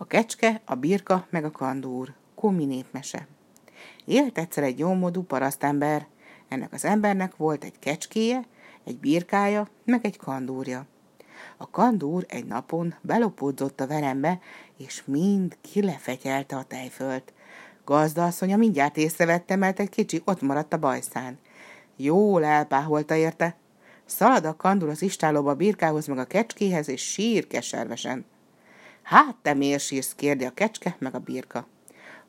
A kecske, a birka meg a kandúr. Kumi népmese. Élt egyszer egy jómodú parasztember. Ennek az embernek volt egy kecskéje, egy birkája, meg egy kandúrja. A kandúr egy napon belopódzott a verembe, és mind kilefegyelte a tejfölt. Gazdaasszonya mindjárt észrevette, mert egy kicsi ott maradt a bajszán. Jól elpáholta érte. Szalad a kandúr az istálóba a birkához, meg a kecskéhez, és sír keservesen. Hát te miért sírsz? kérdi a kecske, meg a birka.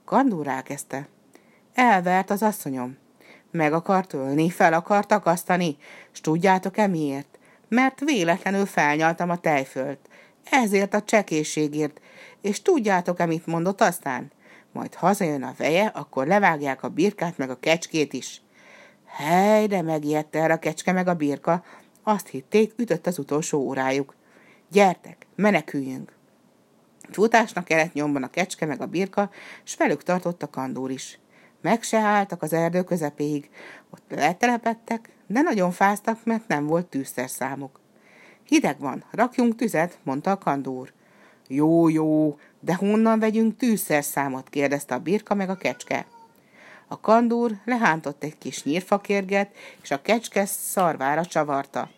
Kandúr rákezdte. Elvert az asszonyom. Meg akart ölni, fel akart akasztani, s tudjátok-e miért? Mert véletlenül felnyaltam a tejfölt. Ezért a csekészségért. És tudjátok-e mit mondott aztán? Majd hazajön a veje, akkor levágják a birkát meg a kecskét is. Hely, de megijedt erre a kecske meg a birka. Azt hitték, ütött az utolsó órájuk. Gyertek, meneküljünk! Futásnak kellett nyomban a kecske meg a birka, s velük tartott a kandúr is. Meg se álltak az erdő közepéig. Ott letelepettek, de nagyon fáztak, mert nem volt tűzszer. Hideg van, rakjunk tüzet, mondta a kandúr. Jó, jó, de honnan vegyünk tűzszer számot, kérdezte a birka meg a kecske. A kandúr lehántott egy kis nyírfakérget, és a kecske szarvára csavarta.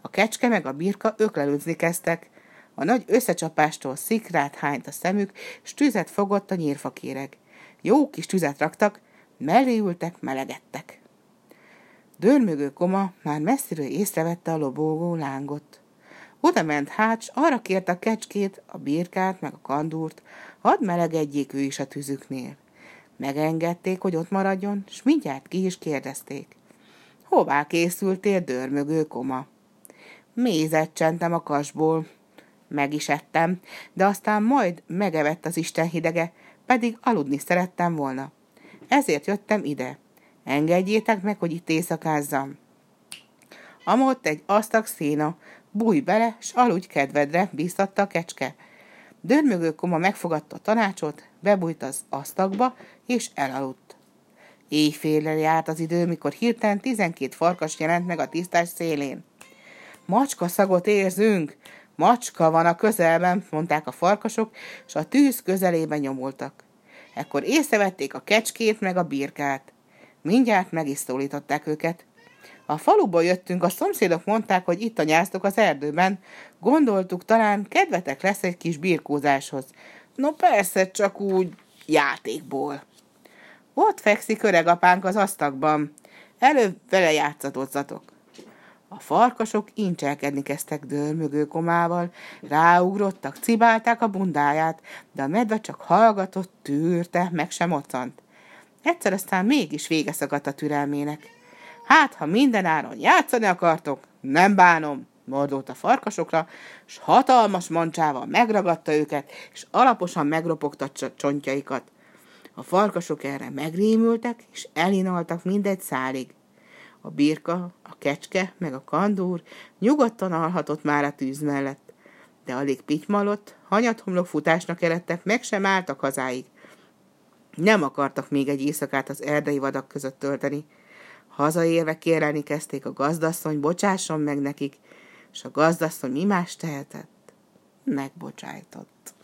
A kecske meg a birka öklelőzni kezdtek, a nagy összecsapástól szikrát hányt a szemük, s tüzet fogott a nyírfakéreg. Jó kis tüzet raktak, mellé ültek, melegedtek. Dörmögő koma már messziről észrevette a lobogó lángot. Oda ment hát, s arra kérte a kecskét, a birkát, meg a kandúrt, hadd melegedjék ő is a tüzüknél. Megengedték, hogy ott maradjon, s mindjárt ki is kérdezték. Hová készültél, dörmögő koma? Mézet csentem a kasból, meg is ettem, de aztán majd megevett az Isten hidege, pedig aludni szerettem volna. Ezért jöttem ide. Engedjétek meg, hogy itt éjszakázzam. Amott egy asztag széna, bújj bele, s aludj kedvedre, bíztatta a kecske. Dörmögő koma megfogadta a tanácsot, bebújt az asztagba, és elaludt. Éjfélre járt az idő, mikor hirtelen tizenkét farkas jelent meg a tisztás szélén. Macska szagot érzünk, Macska van a közelben, mondták a farkasok, és a tűz közelében nyomultak. Ekkor észrevették a kecskét meg a birkát. Mindjárt meg őket. A faluból jöttünk, a szomszédok mondták, hogy itt anyáztok az erdőben. Gondoltuk, talán kedvetek lesz egy kis birkózáshoz. No persze, csak úgy játékból. Ott fekszik öregapánk az asztakban. Előbb vele játszatozzatok. A farkasok incselkedni kezdtek dörmögő komával, ráugrottak, cibálták a bundáját, de a medve csak hallgatott, tűrte, meg sem moccant. Egyszer aztán mégis vége szakadt a türelmének. Hát, ha minden áron játszani akartok, nem bánom, mordult a farkasokra, s hatalmas mancsával megragadta őket, és alaposan megropogta csontjaikat. A farkasok erre megrémültek, és elinaltak mindegy szálig. A birka, a kecske, meg a kandúr nyugodtan alhatott már a tűz mellett, de alig pitymalott, hanyathomlok futásnak eredtek, meg sem álltak hazáig. Nem akartak még egy éjszakát az erdei vadak között tölteni. Hazaérve kérelni kezdték a gazdasszony, bocsásson meg nekik, és a gazdasszony mi más tehetett? Megbocsájtott.